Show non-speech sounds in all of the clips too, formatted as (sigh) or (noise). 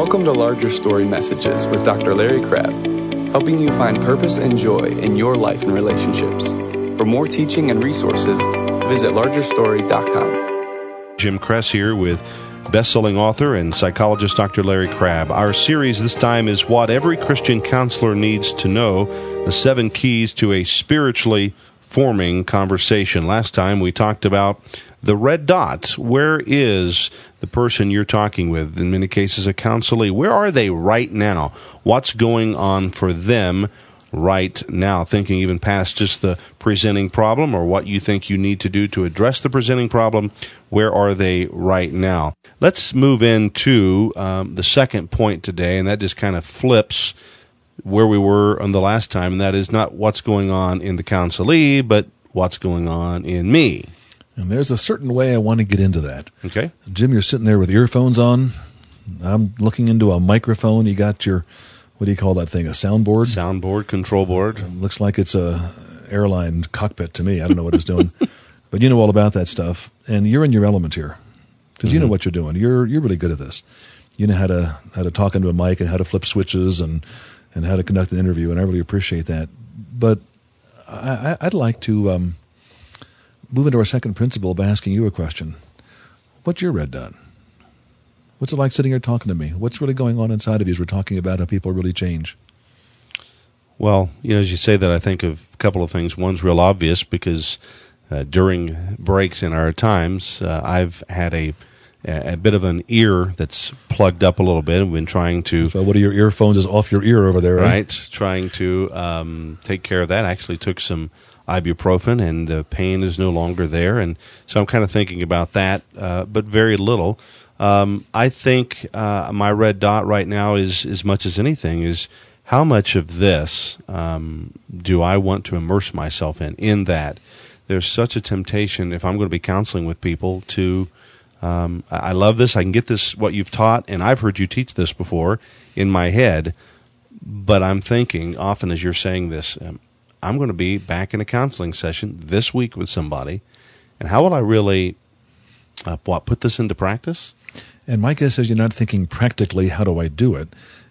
Welcome to Larger Story Messages with Dr. Larry Crabb, helping you find purpose and joy in your life and relationships. For more teaching and resources, visit largerstory.com. Jim Cress here with best-selling author and psychologist Dr. Larry Crabb. Our series this time is What Every Christian Counselor Needs to Know, the seven keys to a spiritually forming conversation. Last time we talked about the red dot. Where is the person you're talking with? In many cases, a counselee. Where are they right now? What's going on for them right now? Thinking even past just the presenting problem or what you think you need to do to address the presenting problem. Where are they right now? Let's move into um, the second point today, and that just kind of flips where we were on the last time, and that is not what's going on in the counselee, but what's going on in me. And there's a certain way I want to get into that. Okay. Jim, you're sitting there with earphones on. I'm looking into a microphone. You got your, what do you call that thing? A soundboard? Soundboard, control board. looks like it's a airline cockpit to me. I don't know what it's doing, (laughs) but you know all about that stuff. And you're in your element here because mm-hmm. you know mm-hmm. what you're doing. You're you're really good at this. You know how to how to talk into a mic and how to flip switches and and how to conduct an interview, and I really appreciate that. But I, would like to um, move into our second principle by asking you a question. What's your red dot? What's it like sitting here talking to me? What's really going on inside of you as we're talking about how people really change? Well, you know, as you say that, I think of a couple of things. One's real obvious because uh, during breaks in our times, uh, I've had a a bit of an ear that's plugged up a little bit. We've been trying to. So, what are your earphones is off your ear over there, right? right trying to um, take care of that. I actually took some ibuprofen, and the pain is no longer there. And so I'm kind of thinking about that, uh, but very little. Um, I think uh, my red dot right now is as much as anything is how much of this um, do I want to immerse myself in? In that, there's such a temptation if I'm going to be counseling with people to. Um, I love this. I can get this what you've taught, and I've heard you teach this before in my head. But I'm thinking often as you're saying this, um, I'm going to be back in a counseling session this week with somebody, and how will I really uh, what put this into practice? And my guess is you're not thinking practically, how do I do it?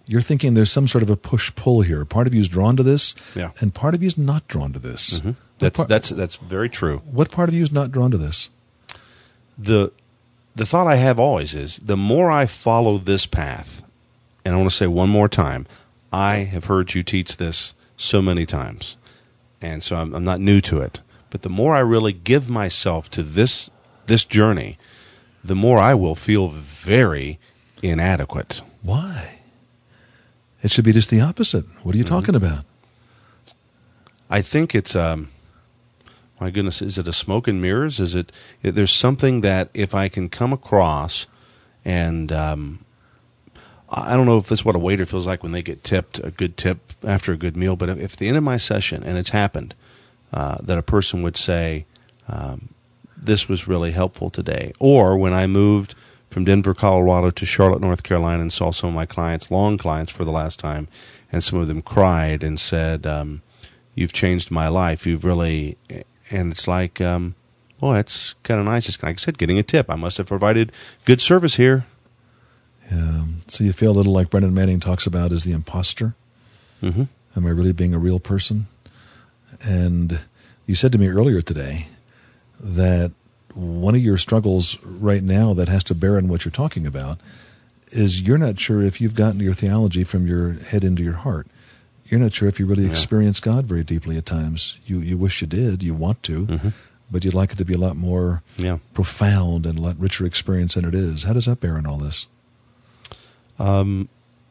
You're thinking there's some sort of a push pull here. Part of you is drawn to this, yeah. and part of you is not drawn to this. Mm-hmm. That's part, that's that's very true. What part of you is not drawn to this? The the thought I have always is the more I follow this path, and I want to say one more time, I have heard you teach this so many times and so I'm, I'm not new to it. But the more I really give myself to this this journey, the more I will feel very inadequate. Why? It should be just the opposite. What are you mm-hmm. talking about? I think it's um my goodness, is it a smoke and mirrors? Is it, it there's something that if I can come across and um, I don't know if this is what a waiter feels like when they get tipped a good tip after a good meal, but if, at the end of my session, and it's happened, uh, that a person would say, um, This was really helpful today. Or when I moved from Denver, Colorado to Charlotte, North Carolina, and saw some of my clients, long clients for the last time, and some of them cried and said, um, You've changed my life. You've really, and it's like, um, Boy, it's kind of nice. It's like I said, getting a tip. I must have provided good service here. Um, so you feel a little like Brennan Manning talks about as the imposter. Mm-hmm. Am I really being a real person? And you said to me earlier today that one of your struggles right now that has to bear in what you're talking about is you're not sure if you've gotten your theology from your head into your heart. You're not sure if you really yeah. experience God very deeply at times. You you wish you did, you want to, mm-hmm. but you'd like it to be a lot more yeah. profound and a lot richer experience than it is. How does that bear in all this? Um,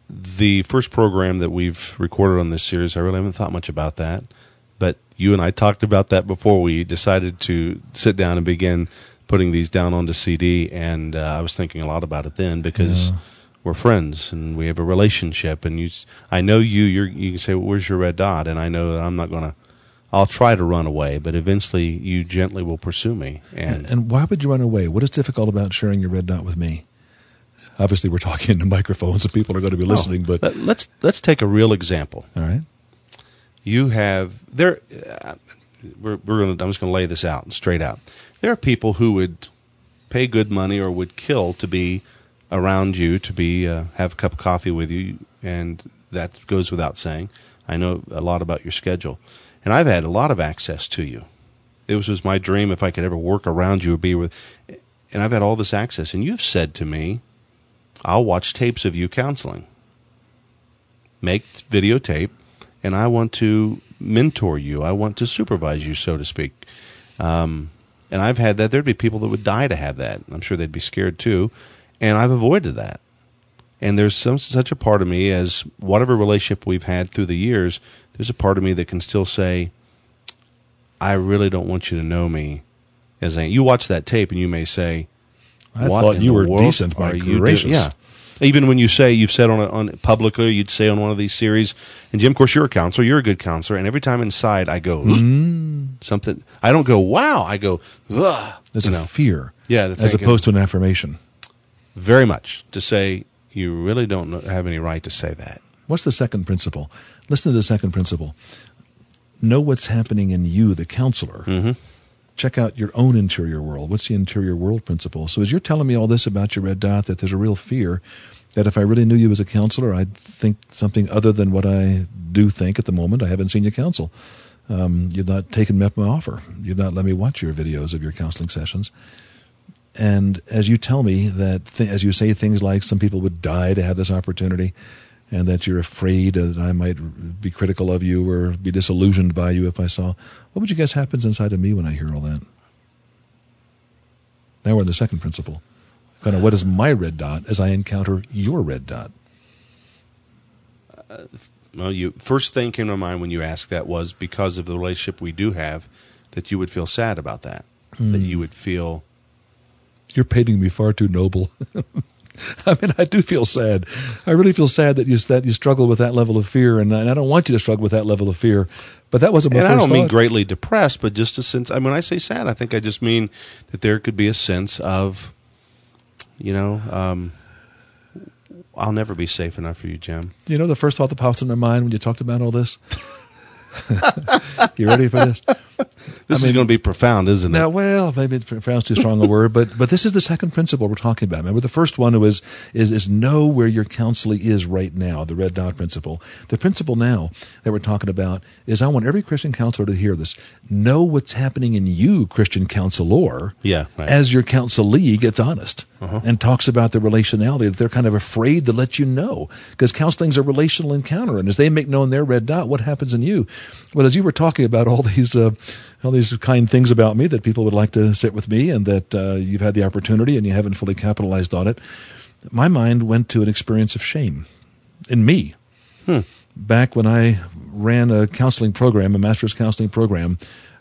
the first program that we've recorded on this series, I really haven't thought much about that. But you and I talked about that before we decided to sit down and begin putting these down onto CD. And uh, I was thinking a lot about it then because yeah. we're friends and we have a relationship. And you, I know you. you can say, well, "Where's your red dot?" And I know that I'm not going to. I'll try to run away, but eventually you gently will pursue me. And, and why would you run away? What is difficult about sharing your red dot with me? Obviously we're talking into microphones, so people are going to be oh, listening. Oh, but let's let's take a real example. All right. You have there. Uh, we're we're going. I'm just going to lay this out straight out. There are people who would pay good money or would kill to be around you to be uh, have a cup of coffee with you, and that goes without saying. I know a lot about your schedule, and I've had a lot of access to you. It was just my dream if I could ever work around you or be with, and I've had all this access. And you've said to me, "I'll watch tapes of you counseling, make videotape, and I want to mentor you. I want to supervise you, so to speak." Um, and I've had that. There'd be people that would die to have that. I'm sure they'd be scared too. And I've avoided that. And there's some such a part of me as whatever relationship we've had through the years, there's a part of me that can still say, I really don't want you to know me as a you watch that tape and you may say, I "What thought you were decent, my gracious." doing?" Yeah. Even when you say you've said on, a, on publicly, you'd say on one of these series, and Jim, of course, you're a counselor, you're a good counselor, and every time inside I go Mm. something. I don't go wow, I go ugh. There's you a know, fear, Yeah, as opposed to an affirmation. very much to say you really don't have any right to say that. What's the second principle? Listen to the second principle. Know what's happening in you, the counselor. Mm-hmm. Check out your own interior world. What's the interior world principle? So, as you're telling me all this about your red dot, that there's a real fear that if I really knew you as a counselor, I'd think something other than what I do think at the moment. I haven't seen you counsel. Um, you've not taken me up my offer. You've not let me watch your videos of your counseling sessions. And as you tell me that, th- as you say things like some people would die to have this opportunity, and that you're afraid that I might be critical of you or be disillusioned by you if I saw, what would you guess happens inside of me when I hear all that? Now we're in the second principle. Kind of what is my red dot as I encounter your red dot? Uh, well, you first thing came to mind when you asked that was because of the relationship we do have, that you would feel sad about that, that hmm. you would feel You're painting me far too noble. (laughs) (laughs) I mean, I do feel sad. I really feel sad that you that you struggle with that level of fear, and I, and I don't want you to struggle with that level of fear. But that wasn't my and I don't mean greatly depressed, but just a sense. I mean, when I say sad, I think I just mean that there could be a sense of, you know, um, I'll never be safe enough for you, Jim. You know the first thought that pops in my mind when you talked about all this? (laughs) you ready for this? This is going to be profound, isn't Now, it? well, maybe profound's too strong a word, but but this is the second principle we're talking about. Remember, the first one was is is know where your counselee is right now, the red dot principle. The principle now that we're talking about is I want every Christian counselor to hear this. Know what's happening in you, Christian counselor, Yeah, right. as your counselee gets honest and talks about the relationality that they're kind of afraid to let you know because counseling's a relational encounter, and as they make known their red dot, what happens in you? Well, as you were talking about all these uh, all these kind things about me that people would like to sit with me, and that uh, you've had the opportunity and you haven't fully capitalized on it, my mind went to an experience of shame in me. Back when I ran a counseling program, a master's counseling program,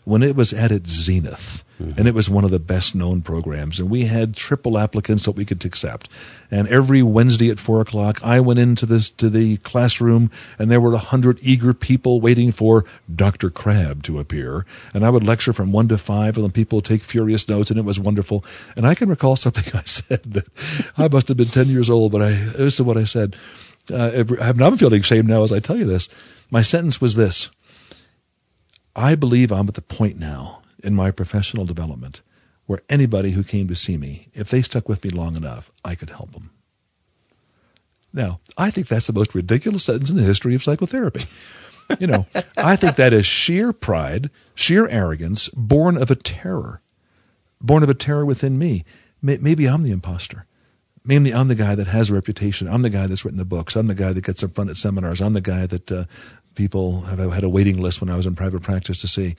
when it was at its zenith. And it was one of the best known programs. And we had triple applicants that we could accept. And every Wednesday at four o'clock, I went into this to the classroom and there were a hundred eager people waiting for Dr. Crabb to appear. And I would lecture from one to five and then people would take furious notes and it was wonderful. And I can recall (laughs) something I said that I must have been 10 years old, but I, this is what I said uh, I'm I'm feeling shame now as I tell you this. My sentence was this I believe I'm at the point now in my professional development where anybody who came to see me, if they stuck with me long enough, I could help them. Now, I think that's the most ridiculous sentence in the history of psychotherapy. You know, I think that is sheer pride, sheer arrogance, born of a terror, born of a terror within me. Maybe I'm the imposter. Maybe I'm the guy that has a reputation. I'm the guy that's written the books. I'm the guy that gets up front at seminars. I'm the guy that uh, people have had a waiting list when I was in private practice to see.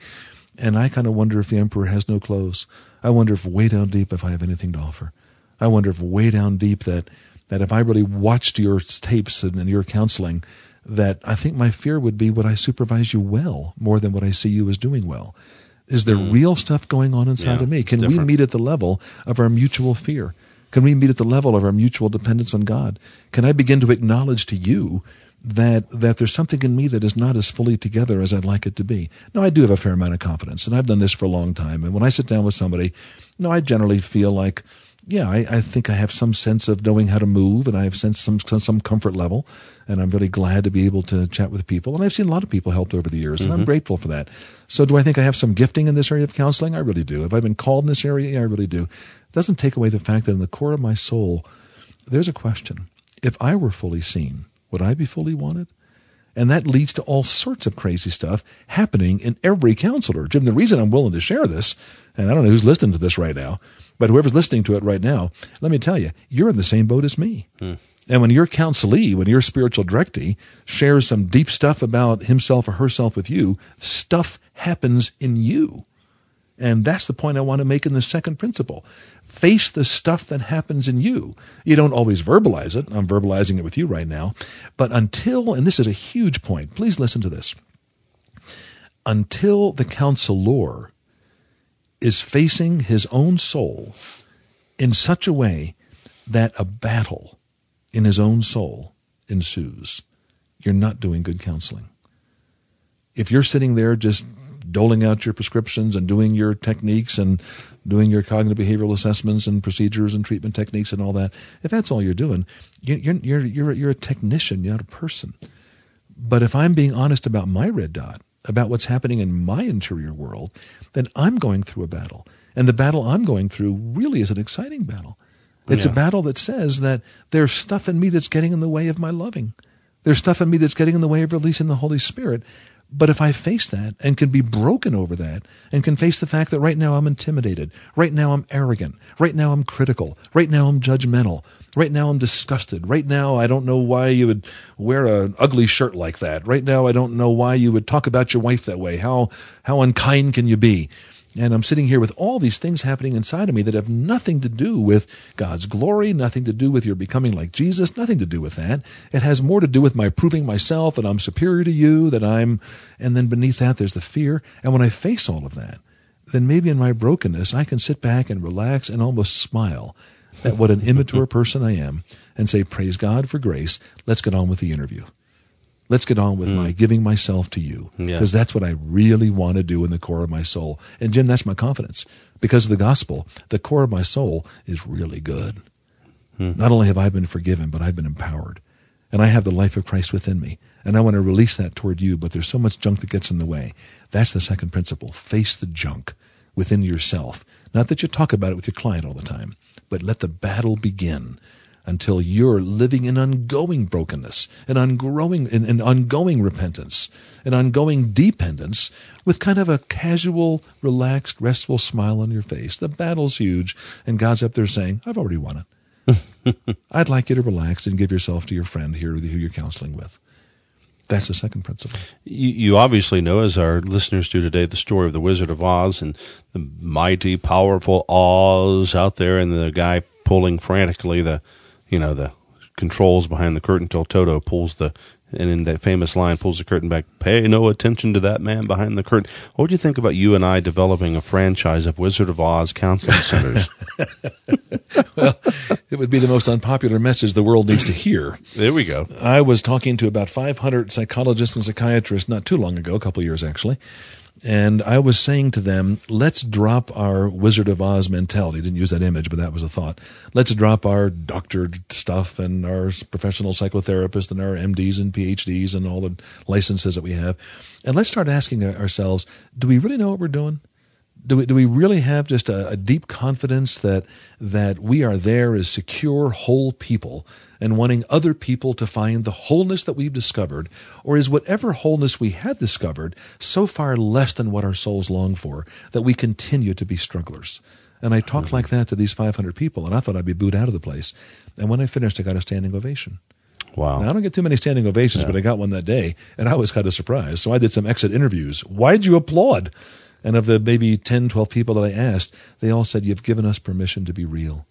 And I kind of wonder if the emperor has no clothes. I wonder if way down deep if I have anything to offer. I wonder if way down deep that that if I really watched your tapes and, and your counseling, that I think my fear would be would I supervise you well more than what I see you as doing well. Is there mm. real stuff going on inside Yeah, of me? Can we meet at the level of our mutual fear? Can we meet at the level of our mutual dependence on God? Can I begin to acknowledge to you that that there's something in me that is not as fully together as I'd like it to be? Now I do have a fair amount of confidence, and I've done this for a long time. And when I sit down with somebody, no, I generally feel like, yeah, I, I think I have some sense of knowing how to move, and I have sense some some comfort level, and I'm really glad to be able to chat with people. And I've seen a lot of people helped over the years, and I'm mm-hmm. grateful for that. So, do I think I have some gifting in this area of counseling? I really do. Have I been called in this area? Yeah, I really do. It doesn't take away the fact that in the core of my soul, there's a question. If I were fully seen, would I be fully wanted? And that leads to all sorts of crazy stuff happening in every counselor. Jim, the reason I'm willing to share this, and I don't know who's listening to this right now, but whoever's listening to it right now, let me tell you, you're in the same boat as me. Hmm. And when your counselee, when your spiritual directee shares some deep stuff about himself or herself with you, stuff happens in you. And that's the point I want to make in the second principle. Face the stuff that happens in you. You don't always verbalize it. I'm verbalizing it with you right now. But until, and this is a huge point, please listen to this. Until the counselor is facing his own soul in such a way that a battle in his own soul ensues, you're not doing good counseling. If you're sitting there just doling out your prescriptions and doing your techniques and doing your cognitive behavioral assessments and procedures and treatment techniques and all that, if that's all you're doing, you're, you're, you're, you're a technician, you're not a person. But if I'm being honest about my red dot, about what's happening in my interior world, then I'm going through a battle. And the battle I'm going through really is an exciting battle. It's yeah. a battle that says that there's stuff in me that's getting in the way of my loving. There's stuff in me that's getting in the way of releasing the Holy Spirit. But if I face that and can be broken over that and can face the fact that right now I'm intimidated, right now I'm arrogant, right now I'm critical, right now I'm judgmental, right now I'm disgusted, right now I don't know why you would wear an ugly shirt like that, right now I don't know why you would talk about your wife that way, how, how unkind can you be? And I'm sitting here with all these things happening inside of me that have nothing to do with God's glory, nothing to do with your becoming like Jesus, nothing to do with that. It has more to do with my proving myself that I'm superior to you, that I'm, and then beneath that there's the fear. And when I face all of that, then maybe in my brokenness, I can sit back and relax and almost smile at what an immature (laughs) person I am and say, Praise God for grace. Let's get on with the interview. Let's get on with mm. my giving myself to you because yeah. that's what I really want to do in the core of my soul. And Jim, that's my confidence because of the gospel. The core of my soul is really good. Mm. Not only have I been forgiven, but I've been empowered. And I have the life of Christ within me. And I want to release that toward you, but there's so much junk that gets in the way. That's the second principle. Face the junk within yourself. Not that you talk about it with your client all the time, but let the battle begin until you're living in ongoing brokenness and ongoing, in, in ongoing repentance and ongoing dependence with kind of a casual, relaxed, restful smile on your face. The battle's huge, and God's up there saying, I've already won it. (laughs) I'd like you to relax and give yourself to your friend here who you're counseling with. That's the second principle. You, you, obviously know, as our listeners do today, the story of the Wizard of Oz and the mighty, powerful Oz out there, and the guy pulling frantically the you know, the controls behind the curtain till Toto pulls the, and in that famous line, pulls the curtain back. Pay no attention to that man behind the curtain. What would you think about you and I developing a franchise of Wizard of Oz counseling centers? (laughs) well, it would be the most unpopular message the world needs to hear. There we go. I was talking to about 500 psychologists and psychiatrists not too long ago, a couple years actually, and I was saying to them, let's drop our Wizard of Oz mentality. Didn't use that image, but that was a thought. Let's drop our doctored stuff and our professional psychotherapists and our MDs and PhDs and all the licenses that we have. And let's start asking ourselves, do we really know what we're doing? do we, do we really have just a, a, deep confidence that that we are there as secure whole people and wanting other people to find the wholeness that we've discovered or is whatever wholeness we had discovered so far less than what our souls long for that we continue to be strugglers and i talked mm-hmm. like that to these 500 people and i thought i'd be booed out of the place and when i finished i got a standing ovation Wow. Now, I don't get too many standing ovations, yeah. but I got one that day, and I was kind of surprised. So I did some exit interviews. Why'd you applaud? And of the maybe 10, 12 people that I asked, they all said, You've given us permission to be real.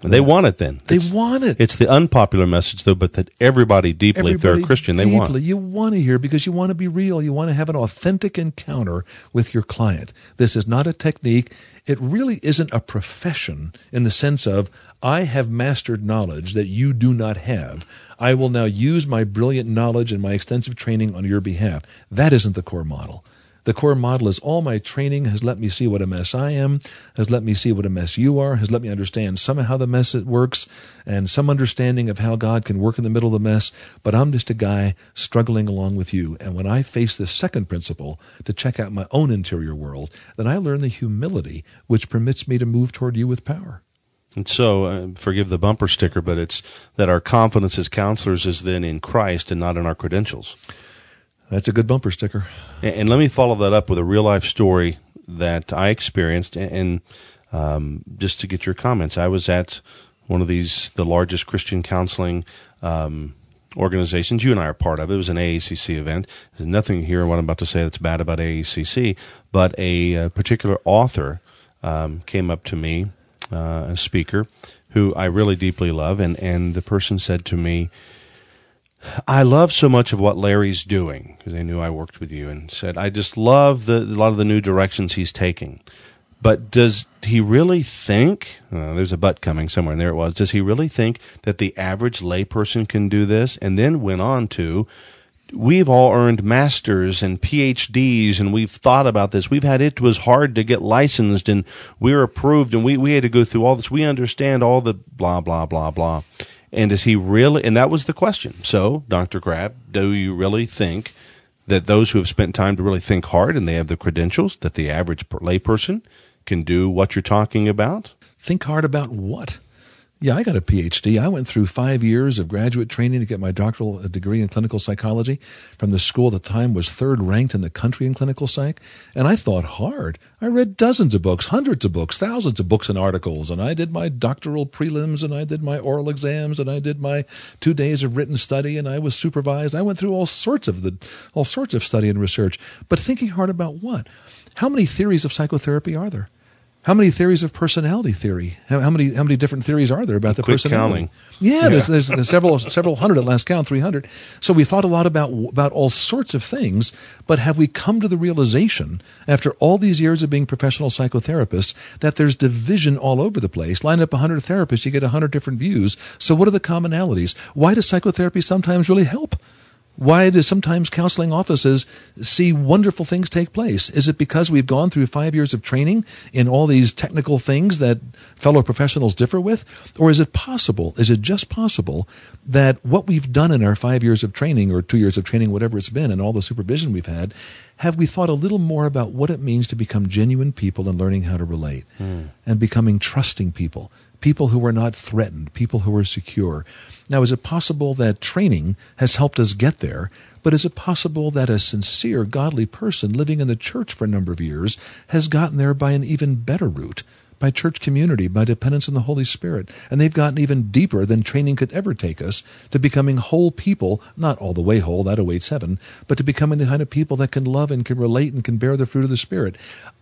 And they want it then. They it's, want it. It's the unpopular message, though, but that everybody deeply, everybody if they're a Christian, deeply, they want. You want to hear because you want to be real. You want to have an authentic encounter with your client. This is not a technique. It really isn't a profession in the sense of, I have mastered knowledge that you do not have. I will now use my brilliant knowledge and my extensive training on your behalf. That isn't the core model. The core model is all my training has let me see what a mess I am, has let me see what a mess you are, has let me understand some of how the mess it works, and some understanding of how God can work in the middle of the mess. But I'm just a guy struggling along with you. And when I face this second principle to check out my own interior world, then I learn the humility which permits me to move toward you with power. And so, uh, forgive the bumper sticker, but it's that our confidence as counselors is then in Christ and not in our credentials. That's a good bumper sticker. And, and let me follow that up with a real life story that I experienced, and, and um, just to get your comments, I was at one of these, the largest Christian counseling um, organizations. You and I are part of it. Was an AACC event. There's nothing here what I'm about to say that's bad about AACC, but a, a particular author um, came up to me, uh, a speaker who I really deeply love, and, and the person said to me, I love so much of what Larry's doing because they knew I worked with you, and said I just love the, a lot of the new directions he's taking. But does he really think? Uh, there's a butt coming somewhere, and there it was. Does he really think that the average layperson can do this? And then went on to, we've all earned masters and PhDs, and we've thought about this. We've had it was hard to get licensed, and we are approved, and we we had to go through all this. We understand all the blah blah blah blah. And is he really? And that was the question. So, Dr. Crabb, do you really think that those who have spent time to really think hard and they have the credentials that the average layperson can do what you're talking about? Think hard about what? Yeah, I got a PhD. I went through five years of graduate training to get my doctoral uh, degree in clinical psychology from the school at the time was third ranked in the country in clinical psych. And I thought hard. I read dozens of books, hundreds of books, thousands of books and articles. And I did my doctoral prelims and I did my oral exams and I did my two days of written study and I was supervised. I went through all sorts of the, all sorts of study and research. But thinking hard about what? How many theories of psychotherapy are there? How many theories of personality theory? How, how, many how many different theories are there about the Quick personality? counting. Yeah, yeah. There's, there's, there's, several several hundred at last count, three hundred. So we thought a lot about about all sorts of things, but have we come to the realization after all these years of being professional psychotherapists that there's division all over the place? Line up hundred therapists, you get hundred different views. So what are the commonalities? Why does psychotherapy sometimes really help? Why do sometimes counseling offices see wonderful things take place? Is it because we've gone through five years of training in all these technical things that fellow professionals differ with? Or is it possible, is it just possible that what we've done in our five years of training or two years of training, whatever it's been, and all the supervision we've had, have we thought a little more about what it means to become genuine people and learning how to relate mm. and becoming trusting people? People who are not threatened, people who are secure. Now, is it possible that training has helped us get there? But is it possible that a sincere, godly person living in the church for a number of years has gotten there by an even better route? By church community, by dependence on the Holy Spirit. And they've gotten even deeper than training could ever take us to becoming whole people, not all the way whole, that oh awaits heaven, but to becoming the kind of people that can love and can relate and can bear the fruit of the Spirit.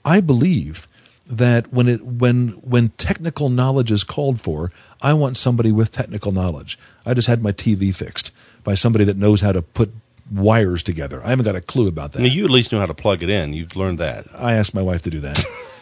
I believe that when it when when technical knowledge is called for, I want somebody with technical knowledge. I just had my TV fixed by somebody that knows how to put wires together. I haven't got a clue about that. I mean, you at least know how to plug it in. You've learned that. I asked my wife to do that. (laughs)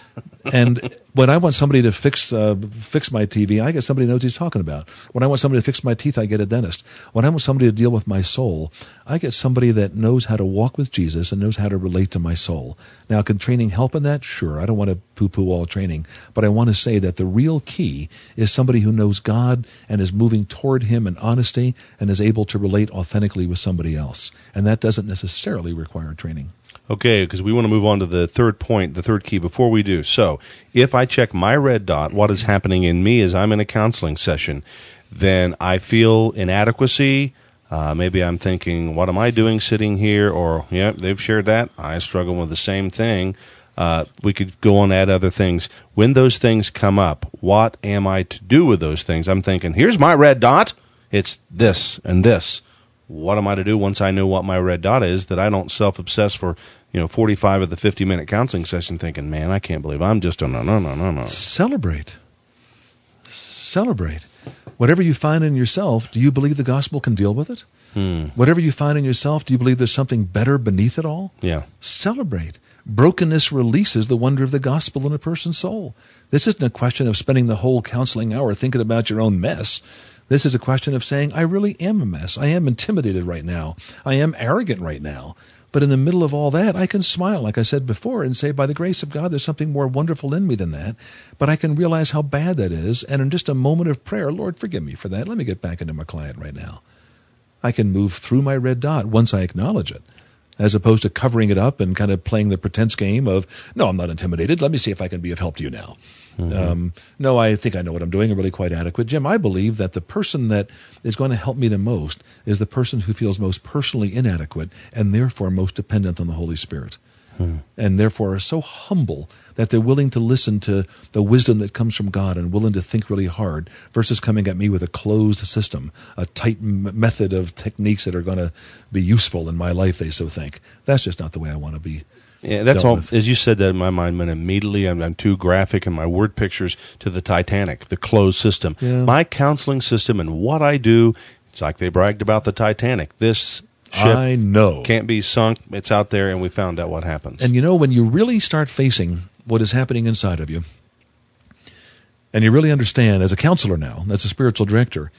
and when I want somebody to fix uh, fix my TV, I get somebody who knows he's talking about. When I want somebody to fix my teeth, I get a dentist. When I want somebody to deal with my soul, I get somebody that knows how to walk with Jesus and knows how to relate to my soul. Now, can training help in that? Sure. I don't want to poo-poo all training, but I want to say that the real key is somebody who knows God and is moving toward Him in honesty and is able to relate authentically with somebody else. And that doesn't necessarily require training. Okay, because we want to move on to the third point, the third key before we do. So, if I check my red dot, what is happening in me is I'm in a counseling session, then I feel inadequacy. Uh, maybe I'm thinking, what am I doing sitting here? Or, yeah, they've shared that. I struggle with the same thing. Uh, we could go on add other things. When those things come up, what am I to do with those things? I'm thinking, here's my red dot. It's this and this what am I to do once I know what my red dot is that I don't self obsess for, you know, 45 of the 50 minute counseling session thinking, man, I can't believe I'm just a no, no, no, no, no. Celebrate. Celebrate. Whatever you find in yourself, do you believe the gospel can deal with it? Hmm. Whatever you find in yourself, do you believe there's something better beneath it all? Yeah. Celebrate. Brokenness releases the wonder of the gospel in a person's soul. This isn't a question of spending the whole counseling hour thinking about your own mess. This is a question of saying, I really am a mess. I am intimidated right now. I am arrogant right now. But in the middle of all that, I can smile, like I said before, and say, by the grace of God, there's something more wonderful in me than that. But I can realize how bad that is. And in just a moment of prayer, Lord, forgive me for that. Let me get back into my client right now. I can move through my red dot once I acknowledge it. as opposed to covering it up and kind of playing the pretense game of, no, I'm not intimidated. Let me see if I can be of help to you now. Mm-hmm. Um, no, I think I know what I'm doing. I'm really quite adequate. Jim, I believe that the person that is going to help me the most is the person who feels most personally inadequate and therefore most dependent on the Holy Spirit. Hmm. And therefore are so humble that they're willing to listen to the wisdom that comes from God and willing to think really hard versus coming at me with a closed system, a tight m- method of techniques that are going to be useful in my life, they so think. That's just not the way I want to be yeah, that's all. With. As you said that in my mind, went immediately. I'm, I'm, too graphic in my word pictures to the Titanic, the closed system. Yeah. My counseling system and what I do. It's like they bragged about the Titanic. This ship I know can't be sunk. It's out there, and we found out what happens. And you know, when you really start facing what is happening inside of you, and you really understand, as a counselor now, as a spiritual director,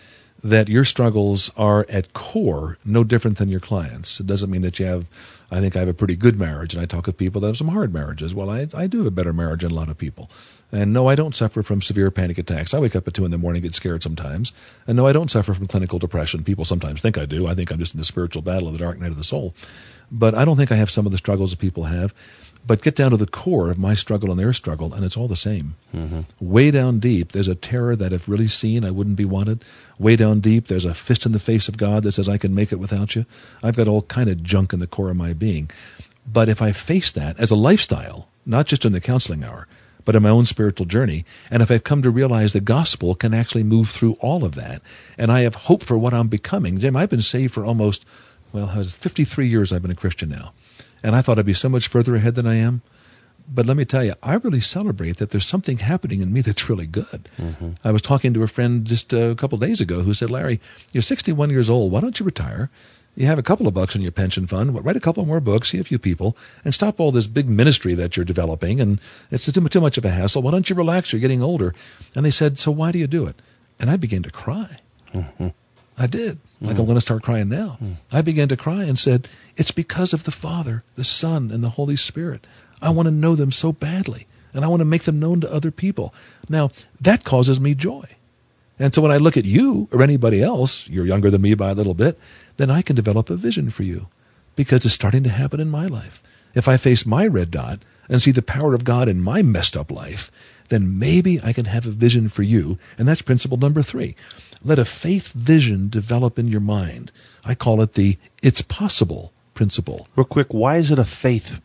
that your struggles are at core no different than your clients. It doesn't mean that you have I think I have a pretty good marriage, and I talk with people that have some hard marriages. Well, I, I do have a better marriage than a lot of people. And no, I don't suffer from severe panic attacks. I wake up at 2 in the morning, get scared sometimes. And no, I don't suffer from clinical depression. People sometimes think I do. I think I'm just in the spiritual battle of the dark night of the soul. But I don't think I have some of the struggles that people have but get down to the core of my struggle and their struggle, and it's all the same. Mm-hmm. Way down deep, there's a terror that if really seen, I wouldn't be wanted. Way down deep, there's a fist in the face of God that says I can make it without you. I've got all kind of junk in the core of my being. But if I face that as a lifestyle, not just in the counseling hour, but in my own spiritual journey, and if I've come to realize the gospel can actually move through all of that, and I have hope for what I'm becoming, Jim, I've been saved for almost, well, 53 years I've been a Christian now and I thought I'd be so much further ahead than I am. But let me tell you, I really celebrate that there's something happening in me that's really good. Mm-hmm. I was talking to a friend just a couple of days ago who said, Larry, you're 61 years old. Why don't you retire? You have a couple of bucks in your pension fund. Write a couple more books, see a few people, and stop all this big ministry that you're developing. And it's too, too much of a hassle. Why don't you relax? You're getting older. And they said, So why do you do it? And I began to cry. Mm-hmm. I did. Like mm. I'm going to start crying now. Mm. I began to cry and said, It's because of the Father, the Son, and the Holy Spirit. I want to know them so badly, and I want to make them known to other people. Now, that causes me joy. And so when I look at you or anybody else, you're younger than me by a little bit, then I can develop a vision for you because it's starting to happen in my life. If I face my red dot and see the power of God in my messed up life, then maybe I can have a vision for you. And that's principle number three. Let a faith vision develop in your mind. I call it the it's possible principle. Real quick, why is it a faith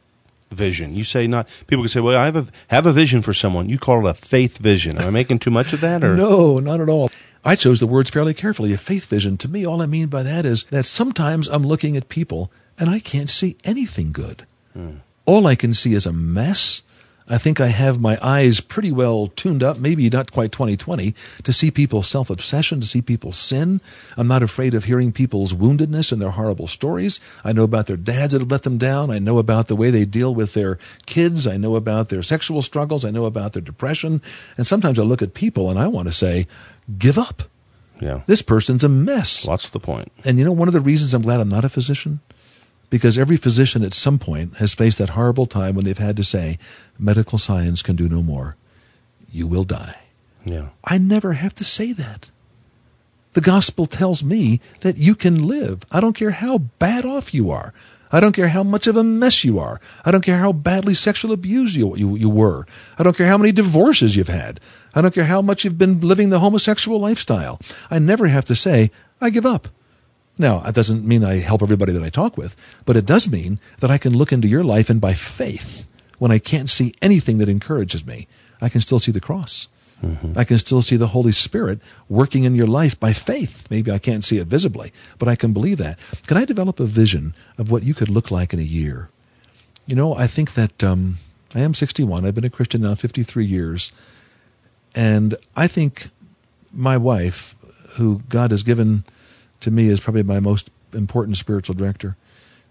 vision? You say not people can say, "Well, I have a have a vision for someone." You call it a faith vision. Am I making too much of that or (laughs) No, not at all. I chose the words fairly carefully. A faith vision. To me, all I mean by that is that sometimes I'm looking at people and I can't see anything good. Hmm. All I can see is a mess I think I have my eyes pretty well tuned up, maybe not quite 2020, to see people's self obsession, to see people's sin. I'm not afraid of hearing people's woundedness and their horrible stories. I know about their dads that have let them down. I know about the way they deal with their kids. I know about their sexual struggles. I know about their depression. And sometimes I look at people and I want to say, give up. Yeah. This person's a mess. What's the point? And you know, one of the reasons I'm glad I'm not a physician? Because every physician at some point has faced that horrible time when they've had to say, medical science can do no more. You will die. Yeah. I never have to say that. The gospel tells me that you can live. I don't care how bad off you are. I don't care how much of a mess you are. I don't care how badly sexual abused you, you, you were. I don't care how many divorces you've had. I don't care how much you've been living the homosexual lifestyle. I never have to say, I give up. Now, that doesn't mean I help everybody that I talk with, but it does mean that I can look into your life and by faith when I can't see anything that encourages me, I can still see the cross. Mm-hmm. I can still see the Holy Spirit working in your life by faith. Maybe I can't see it visibly, but I can believe that. Can I develop a vision of what you could look like in a year? You know, I think that um, I am 61. I've been a Christian now 53 years. And I think my wife, who God has given to me is probably my most important spiritual director,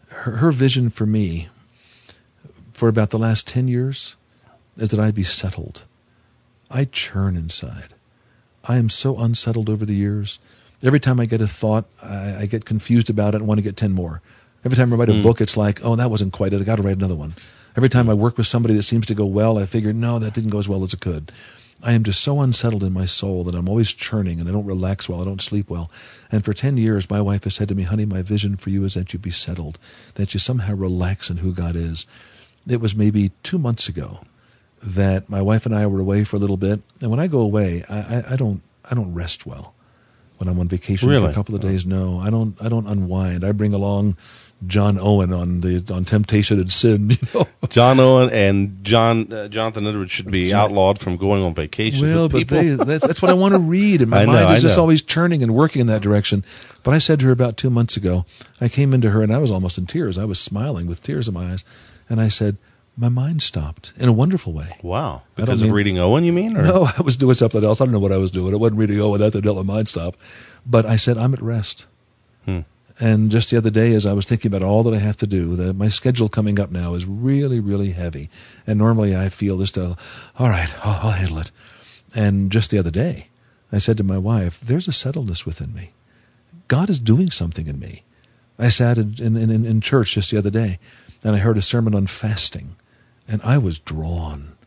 her, her vision for me for about the last 10 years is that I be settled. I churn inside. I am so unsettled over the years. Every time I get a thought, I, I get confused about it and want to get 10 more. Every time I write a mm. book, it's like, oh, that wasn't quite it. I got to write another one. Every time I work with somebody that seems to go well, I figure, no, that didn't go as well as it could. I am just so unsettled in my soul that I'm always churning and I don't relax well. I don't sleep well. And for 10 years, my wife has said to me, honey, my vision for you is that you be settled, that you somehow relax in who God is. It was maybe two months ago that my wife and I were away for a little bit. And when I go away, I, I, I don't, I don't rest well. When I'm on vacation Really? for a couple of oh. days, no, I don't, I don't unwind. I bring along John Owen on the, on temptation and sin, you know. (laughs) John Owen and John uh, Jonathan Edwards should be outlawed from going on vacation. Well, with but people. they, that's, that's what I want to (laughs) read, and my I know, mind is I just always churning and working in that direction. But I said to her about two months ago, I came into her and I was almost in tears. I was smiling with tears in my eyes, and I said, "My mind stopped in a wonderful way." wow, I because of mean- reading Owen, you mean? Or? No, (laughs) I was doing something else. I don't know what I was doing. It wasn't reading oh, that let my mind stop. But I said, I'm at rest. Hmm. And just the other day, as I was thinking about all that I have to do, that my schedule coming up now is really, really heavy. And normally I feel just, uh, all right, I'll, I'll handle it. And just the other day, I said to my wife, there's a settledness within me. God is doing something in me. I sat in, in, in, in church just the other day, and I heard a sermon on fasting, and I was drawn.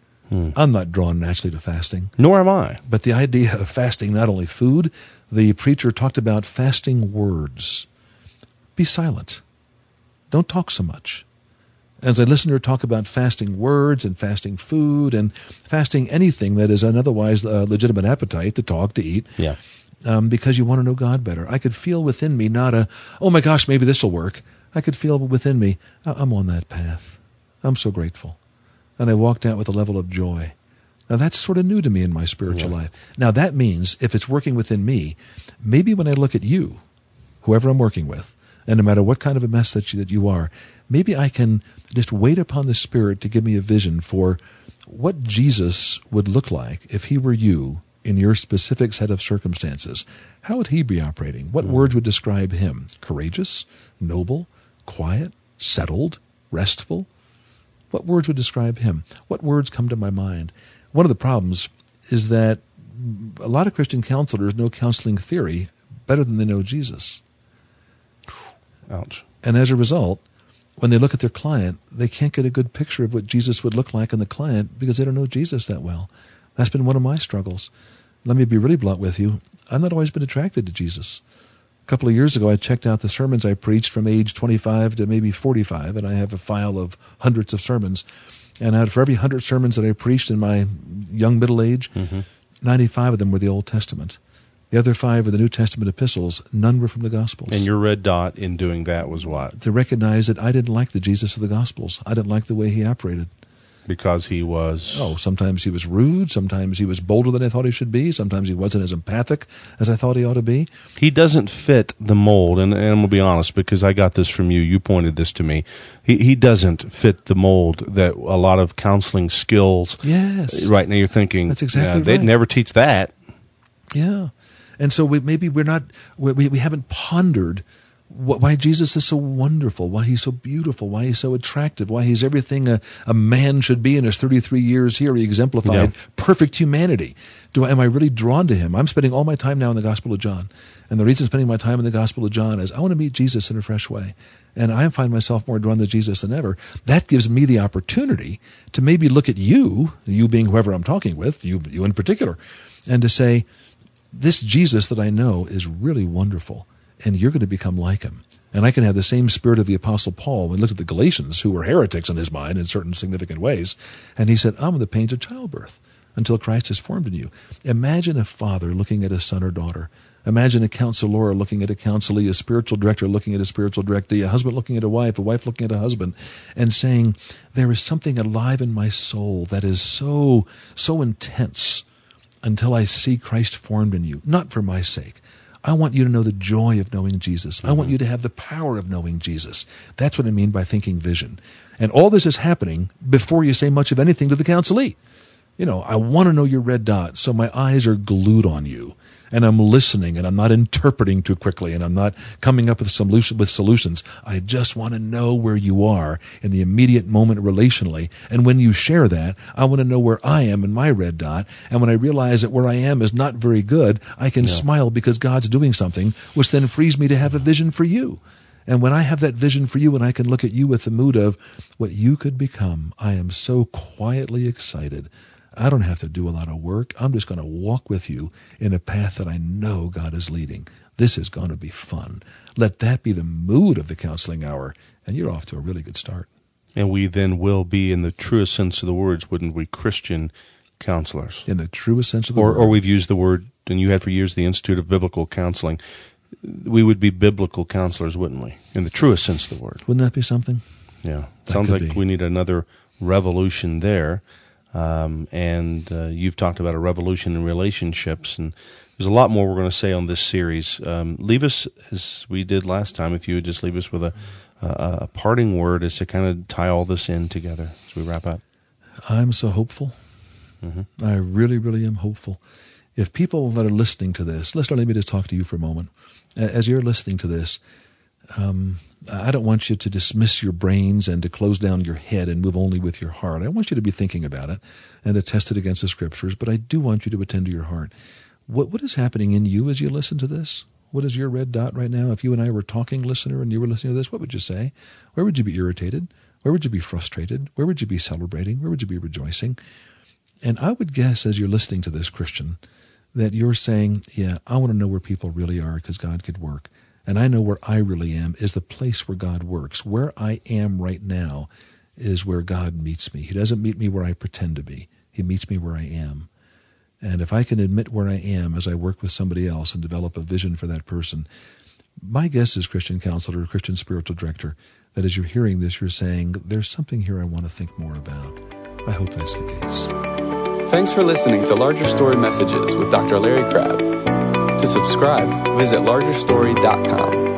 I'm not drawn naturally to fasting. Nor am I. But the idea of fasting not only food, the preacher talked about fasting words. Be silent. Don't talk so much. As I listened to her talk about fasting words and fasting food and fasting anything that is an otherwise uh, legitimate appetite to talk, to eat, Yeah. um, because you want to know God better. I could feel within me not a, oh my gosh, maybe this will work. I could feel within me, "I- I'm on that path. I'm so grateful. And I walked out with a level of joy. Now that's sort of new to me in my spiritual Yeah. life. Now that means if it's working within me, maybe when I look at you, whoever I'm working with, and no matter what kind of a mess that you, that you are, maybe I can just wait upon the Spirit to give me a vision for what Jesus would look like if he were you in your specific set of circumstances. How would he be operating? What hmm. words would describe him? Courageous, noble, quiet, settled, restful? What words would describe him? What words come to my mind? One of the problems is that a lot of Christian counselors know counseling theory better than they know Jesus. Ouch. And as a result, when they look at their client, they can't get a good picture of what Jesus would look like in the client because they don't know Jesus that well. That's been one of my struggles. Let me be really blunt with you. I've not always been attracted to Jesus. A couple of years ago, I checked out the sermons I preached from age 25 to maybe 45, and I have a file of hundreds of sermons. And out for every hundred sermons that I preached in my young middle age, mm-hmm. 95 of them were the Old Testament. The other five are the New Testament epistles. None were from the Gospels And your red dot in doing that was what? to recognize that I didn't like the Jesus of the Gospels. I didn't like the way he operated. Because he was. Oh, sometimes he was rude. Sometimes he was bolder than I thought he should be. Sometimes he wasn't as empathic as I thought he ought to be. He doesn't fit the mold, and, and I'm gonna be honest because I got this from you. You pointed this to me. He he doesn't fit the mold that a lot of counseling skills. Yes. Right now, you're thinking That's exactly yeah, They'd right. never teach that. Yeah. And so we, maybe we're not, we, we haven't pondered wh- why Jesus is so wonderful, why he's so beautiful, why he's so attractive, why he's everything a, a man should be in his 33 years here. He exemplified Yeah. perfect humanity. Do I, am I really drawn to him? I'm spending all my time now in the Gospel of John. And the reason I'm spending my time in the Gospel of John is I want to meet Jesus in a fresh way. And I find myself more drawn to Jesus than ever. That gives me the opportunity to maybe look at you, you being whoever I'm talking with, you, you in particular, and to say, this Jesus that I know is really wonderful, and you're going to become like him. And I can have the same spirit of the Apostle Paul when he looked at the Galatians, who were heretics in his mind in certain significant ways. And he said, I'm in the pains of childbirth until Christ is formed in you. Imagine a father looking at a son or daughter. Imagine a counselor looking at a counselee, a spiritual director looking at a spiritual directee, a husband looking at a wife, a wife looking at a husband, and saying, There is something alive in my soul that is so, so intense until I see Christ formed in you, not for my sake. I want you to know the joy of knowing Jesus. I want mm-hmm. you to have the power of knowing Jesus. That's what I mean by thinking vision. And all this is happening before you say much of anything to the counselee. You know, I want to know your red dot, so my eyes are glued on you. And I'm listening and I'm not interpreting too quickly and I'm not coming up with solution with solutions. I just want to know where you are in the immediate moment relationally. And when you share that, I want to know where I am in my red dot. And when I realize that where I am is not very good, I can smile because God's doing something, which then frees me to have a vision for you. And when I have that vision for you and I can look at you with the mood of what you could become, I am so quietly excited. I don't have to do a lot of work. I'm just going to walk with you in a path that I know God is leading. This is going to be fun. Let that be the mood of the counseling hour, and you're off to a really good start. And we then will be, in the truest sense of the words, wouldn't we, Christian counselors? In the truest sense of the or, word. Or we've used the word, and you had for years the Institute of Biblical Counseling. We would be biblical counselors, wouldn't we? In the truest sense of the word. Wouldn't that be something? Yeah. That Sounds like be. we need another revolution there. Um, and uh, you've talked about a revolution in relationships, and there's a lot more we're going to say on this series. Um, leave us, as we did last time, if you would just leave us with a, a, a parting word as to kind of tie all this in together as we wrap up. I'm so hopeful. I really, really am hopeful. If people that are listening to this, listener, let me just talk to you for a moment. As you're listening to this, um, I don't want you to dismiss your brains and to close down your head and move only with your heart. I want you to be thinking about it and to test it against the scriptures, but I do want you to attend to your heart. What, what is happening in you as you listen to this? What is your red dot right now? If you and I were talking, listener, and you were listening to this, what would you say? Where would you be irritated? Where would you be frustrated? Where would you be celebrating? Where would you be rejoicing? And I would guess as you're listening to this, Christian, that you're saying, Yeah, I want to know where people really are because God could work. And I know where I really am is the place where God works. Where I am right now is where God meets me. He doesn't meet me where I pretend to be, He meets me where I am. And if I can admit where I am as I work with somebody else and develop a vision for that person, my guess is, Christian counselor, Christian spiritual director, that as you're hearing this, you're saying, There's something here I want to think more about. I hope that's the case. Thanks for listening to Larger Story Messages with Dr. Larry Crabb. To subscribe, visit largerstory.com.